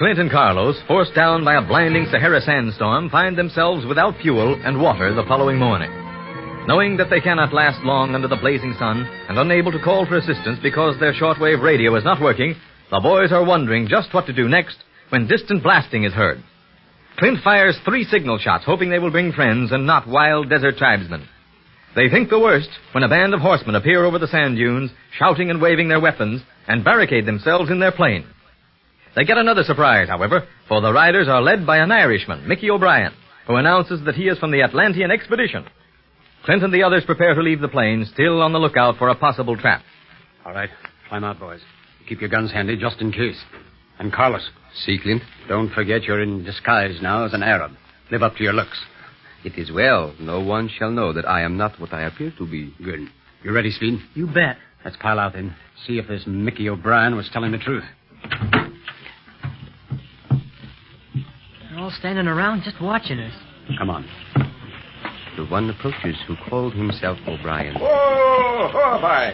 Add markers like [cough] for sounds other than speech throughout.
Clint, and Carlos, forced down by a blinding Sahara sandstorm, find themselves without fuel and water the following morning. Knowing that they cannot last long under the blazing sun and unable to call for assistance because their shortwave radio is not working, the boys are wondering just what to do next when distant blasting is heard. Clint fires three signal shots, hoping they will bring friends and not wild desert tribesmen. They think the worst when a band of horsemen appear over the sand dunes, shouting and waving their weapons, and barricade themselves in their plane. They get another surprise, however, for the riders are led by an Irishman, Mickey O'Brien, who announces that he is from the Atlantean expedition. Clint and the others prepare to leave the plane, still on the lookout for a possible trap. All right. Climb out, boys. Keep your guns handy just in case. And Carlos. See, Clint? Don't forget you're in disguise now as an Arab. Live up to your looks. It is well. No one shall know that I am not what I appear to be. Good. You ready, Speed? You bet. Let's pile out then. See if this Mickey O'Brien was telling the truth. They're all standing around just watching us. Come on. The one approaches who called himself O'Brien. Oh, oh, boy.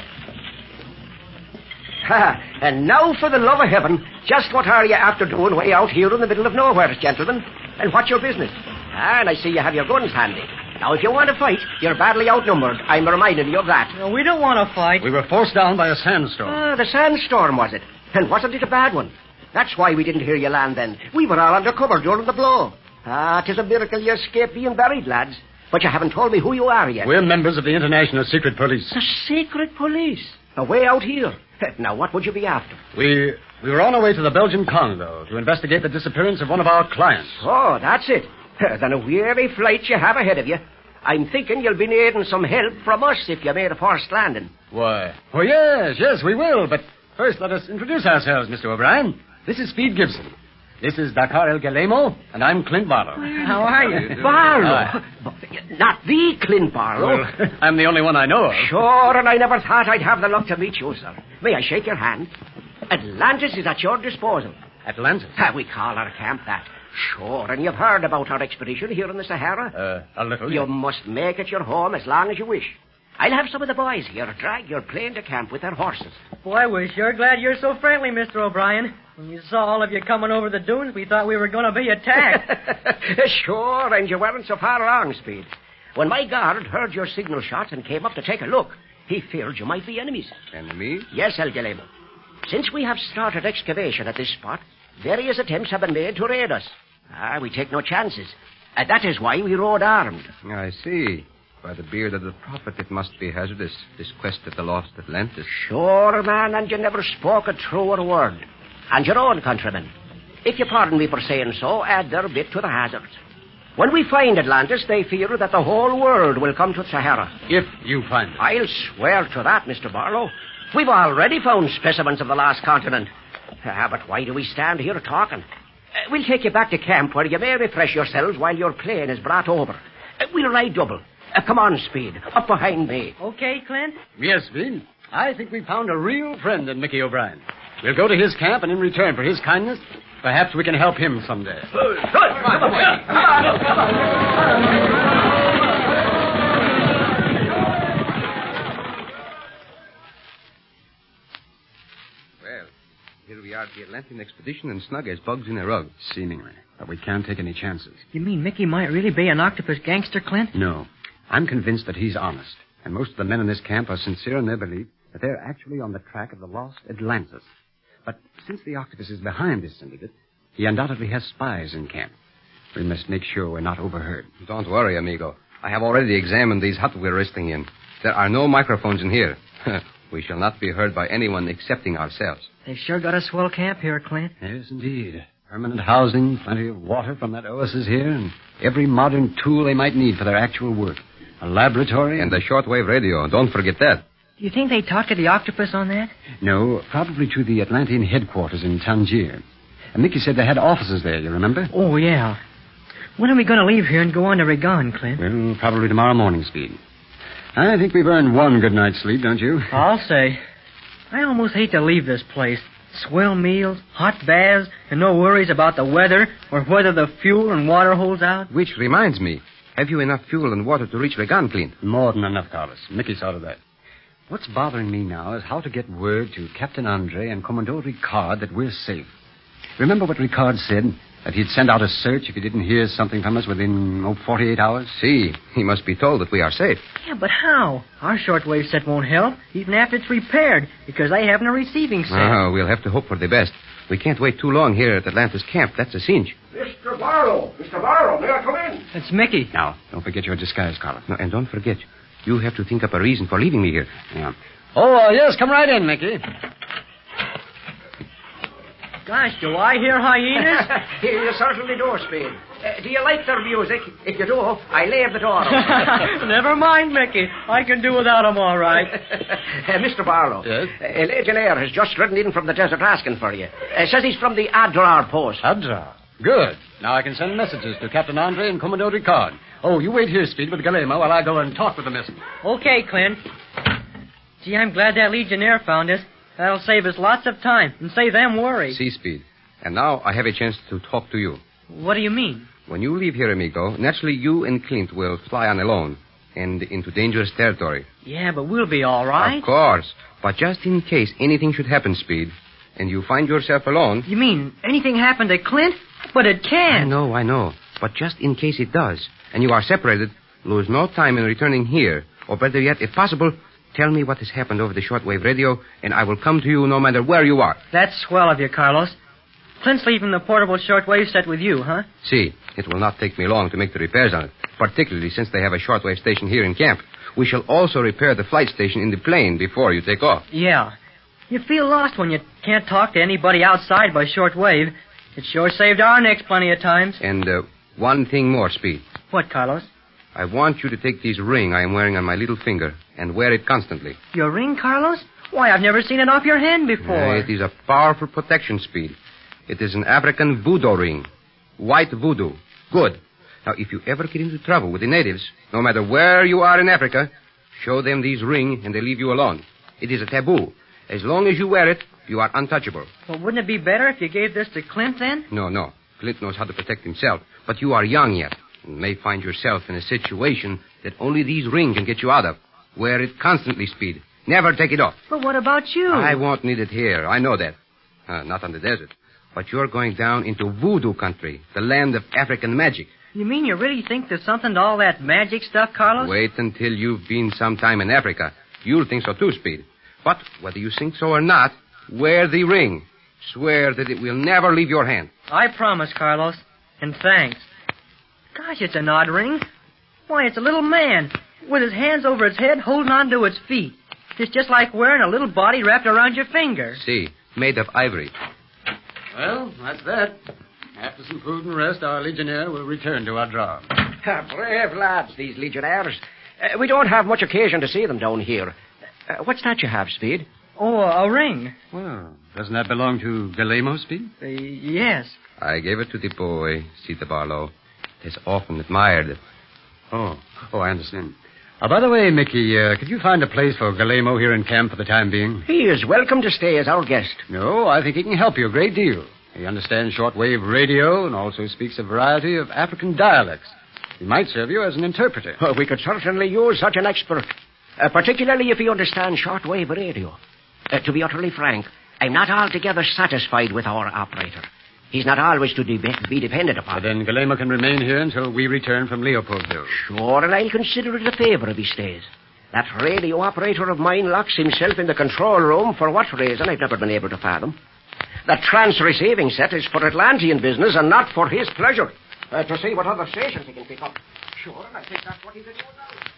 Ha, and now, for the love of heaven, just what are you after doing way out here in the middle of nowhere, gentlemen? And what's your business? Ah, and I see you have your guns handy. Now, if you want to fight, you're badly outnumbered. I'm reminding you of that. No, we don't want to fight. We were forced down by a sandstorm. Ah, the sandstorm, was it? And wasn't it a bad one? That's why we didn't hear you land then. We were all under cover during the blow. Ah, 'tis a miracle you escaped being buried, lads. But you haven't told me who you are yet. We're members of the International Secret Police. The secret police. Away out here. [laughs] Now, what would you be after? We we were on our way to the Belgian Congo to investigate the disappearance of one of our clients. Oh, that's it. [laughs] Then a weary flight you have ahead of you. I'm thinking you'll be needing some help from us if you made a forced landing. Why? Oh, yes, yes, we will. But first, let us introduce ourselves, Mr. O'Brien. This is Speed Gibson. This is Dakar El Galemo, and I'm Clint Barlow. How are you? Barlow. Not the Clint Barlow. Well, I'm the only one I know of. Sure, and I never thought I'd have the luck to meet you, sir. May I shake your hand? Atlantis is at your disposal. Atlantis? Ah, we call our camp that. Sure, and you've heard about our expedition here in the Sahara. Uh, a little. You must make it your home as long as you wish. I'll have some of the boys here drag your plane to camp with their horses. Boy, we're sure glad you're so friendly, Mr. O'Brien. When you saw all of you coming over the dunes, we thought we were going to be attacked. [laughs] sure, and you weren't so far wrong, Speed. When my guard heard your signal shots and came up to take a look, he feared you might be enemies. Enemy? Yes, El Galemo. Since we have started excavation at this spot, various attempts have been made to raid us. Ah, we take no chances. Uh, that is why we rode armed. I see. By the beard of the prophet, it must be hazardous, this quest of the lost Atlantis. Sure, man, and you never spoke a truer word. And your own countrymen. If you pardon me for saying so, add their bit to the hazards. When we find Atlantis, they fear that the whole world will come to Sahara. If you find it. I'll swear to that, Mr. Barlow. We've already found specimens of the last continent. Ah, but why do we stand here talking? Uh, we'll take you back to camp where you may refresh yourselves while your plane is brought over. Uh, we'll ride double. Uh, come on, Speed. Up behind me. okay, Clint? Yes, Speed. I think we found a real friend in Mickey O'Brien. We'll go to his camp, and in return for his kindness, perhaps we can help him someday. Well, here we are at the Atlantean expedition and snug as bugs in a rug. Seemingly. But we can't take any chances. You mean Mickey might really be an octopus gangster, Clint? No. I'm convinced that he's honest. And most of the men in this camp are sincere in their belief that they're actually on the track of the lost Atlantis. But since the octopus is behind this syndicate, he undoubtedly has spies in camp. We must make sure we're not overheard. Don't worry, amigo. I have already examined these huts we're resting in. There are no microphones in here. [laughs] we shall not be heard by anyone excepting ourselves. They've sure got a swell camp here, Clint. Yes, indeed. Permanent housing, plenty of water from that oasis here, and every modern tool they might need for their actual work. A laboratory. And the shortwave radio. Don't forget that. Do you think they talked to the octopus on that? No, probably to the Atlantean headquarters in Tangier. And Mickey said they had offices there, you remember? Oh, yeah. When are we going to leave here and go on to Reggane, Clint? Well, probably tomorrow morning, Speed. I think we've earned one good night's sleep, don't you? I'll say. I almost hate to leave this place. Swell meals, hot baths, and no worries about the weather or whether the fuel and water holds out. Which reminds me, have you enough fuel and water to reach Reggane, Clint? More than enough, Carlos. Mickey saw to that. What's bothering me now is how to get word to Captain Andre and Commodore Ricard that we're safe. Remember what Ricard said? That he'd send out a search if he didn't hear something from us within, oh, 48 hours? See, he must be told that we are safe. Yeah, but how? Our shortwave set won't help, even after it's repaired, because they haven't a receiving set. Oh, we'll have to hope for the best. We can't wait too long here at Atlantis camp. That's a cinch. Mr. Barlow! Mr. Barlow, may I come in? It's Mickey. Now, don't forget your disguise, Carlos. No, and don't forget, you have to think up a reason for leaving me here. Yeah. Oh, uh, yes, come right in, Mickey. Gosh, do I hear hyenas? [laughs] you certainly do, Speed. Uh, do you like their music? If you do, I leave the door open. [laughs] Never mind, Mickey. I can do without 'em all right. [laughs] Uh, Mr. Barlow. Yes? Uh, a legionnaire has just ridden in from the desert asking for you. Uh, says he's from the Adrar post. Adrar. Good. Now I can send messages to Captain Andre and Commodore Ricard. Oh, you wait here, Speed, with Galemo while I go and talk with the messenger. Okay, Clint. Gee, I'm glad that Legionnaire found us. That'll save us lots of time and save them worry. See, Speed. And now I have a chance to talk to you. What do you mean? When you leave here, amigo, naturally you and Clint will fly on alone and into dangerous territory. Yeah, but we'll be all right. Of course. But just in case anything should happen, Speed, and you find yourself alone. You mean anything happened to Clint? But it can't. know, I know. But just in case it does, and you are separated, lose no time in returning here. Or better yet, if possible, tell me what has happened over the shortwave radio, and I will come to you no matter where you are. That's swell of you, Carlos. Clint's leaving the portable shortwave set with you, huh? See, it will not take me long to make the repairs on it, particularly since they have a shortwave station here in camp. We shall also repair the flight station in the plane before you take off. Yeah. You feel lost when you can't talk to anybody outside by shortwave. It sure saved our necks plenty of times. And uh, one thing more, Speed. What, Carlos? I want you to take this ring I am wearing on my little finger and wear it constantly. Your ring, Carlos? Why, I've never seen it off your hand before. Uh, it is a powerful protection, Speed. It is an African voodoo ring. White voodoo. Good. Now, if you ever get into trouble with the natives, no matter where you are in Africa, show them this ring and they leave you alone. It is a taboo. As long as you wear it, you are untouchable. Well, wouldn't it be better if you gave this to Clint then? No, no. Clint knows how to protect himself. But you are young yet and may find yourself in a situation that only these ring can get you out of. Wear it constantly, Speed. Never take it off. But what about you? I won't need it here. I know that. Uh, not on the desert. But you're going down into voodoo country, the land of African magic. You mean you really think there's something to all that magic stuff, Carlos? Wait until you've been some time in Africa. You'll think so too, Speed. But whether you think so or not, wear the ring. Swear that it will never leave your hand. I promise, Carlos. And thanks. Gosh, it's an odd ring. Why, it's a little man with his hands over his head holding on to its feet. It's just like wearing a little body wrapped around your finger. See, made of ivory. Well, that's that. After some food and rest, our legionnaire will return to Adrar. Brave lads, these legionnaires. Uh, we don't have much occasion to see them down here. Uh, what's that you have, Speed? Oh, a ring. Well, doesn't that belong to Galemo, Speed? Uh, yes. I gave it to the boy, Sita Barlow. He has often admired. Oh, oh, I understand. Uh, by the way, Mickey, uh, could you find a place for Galemo here in camp for the time being? He is welcome to stay as our guest. No, I think he can help you a great deal. He understands shortwave radio and also speaks a variety of African dialects. He might serve you as an interpreter. Oh, we could certainly use such an expert, uh, particularly if he understands shortwave radio. Uh, to be utterly frank, I'm not altogether satisfied with our operator. He's not always to de- be depended upon. But then Galemo can remain here until we return from Leopoldville. Sure, and I'll consider it a favor if he stays. That radio operator of mine locks himself in the control room for what reason I've never been able to fathom. That trans receiving set is for Atlantean business and not for his pleasure. Uh, to see what other stations he can pick up. Sure, and I think that's what he's doing now.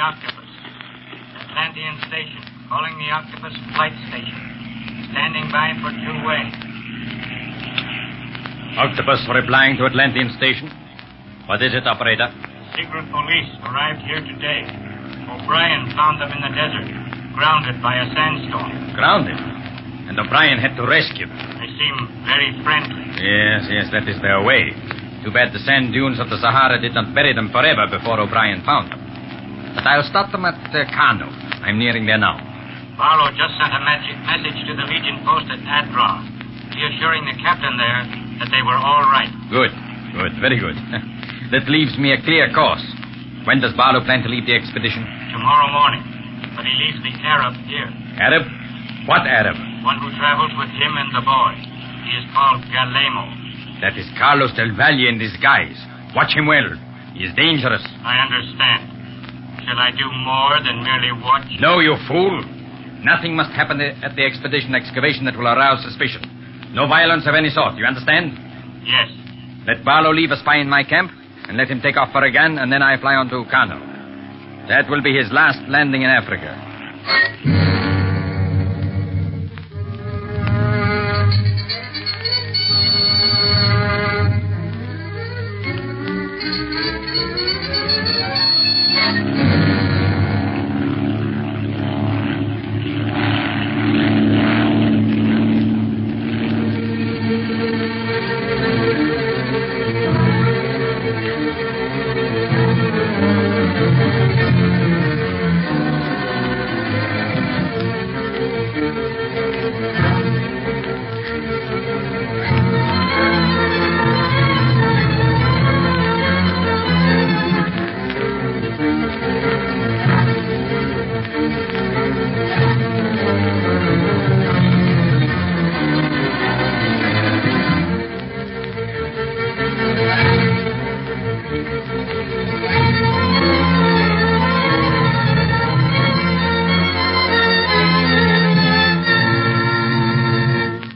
Octopus. Atlantean Station. Calling the Octopus Flight Station. Standing by for two-way. Octopus replying to Atlantean Station. What is it, operator? Secret police arrived here today. O'Brien found them in the desert, grounded by a sandstorm. Grounded. And O'Brien had to rescue them. They seem very friendly. Yes, yes, that is their way. Too bad the sand dunes of the Sahara did not bury them forever before O'Brien found them. But I'll stop them at uh, Kano. I'm nearing there now. Barlow just sent a magic message to the Legion post at Adrar, reassuring the captain there that they were all right. Good, good, very good. [laughs] that leaves me a clear course. When does Barlow plan to leave the expedition? Tomorrow morning. But he leaves the Arab here. Arab? What Arab? One who travels with him and the boy. He is called Galemo. That is Carlos Del Valle in disguise. Watch him well. He is dangerous. I understand. Shall I do more than merely watch? No, you fool. Nothing must happen at the expedition excavation that will arouse suspicion. No violence of any sort. You understand? Yes. Let Barlow leave a spy in my camp, and let him take off for again, and then I fly on to Kano. That will be his last landing in Africa.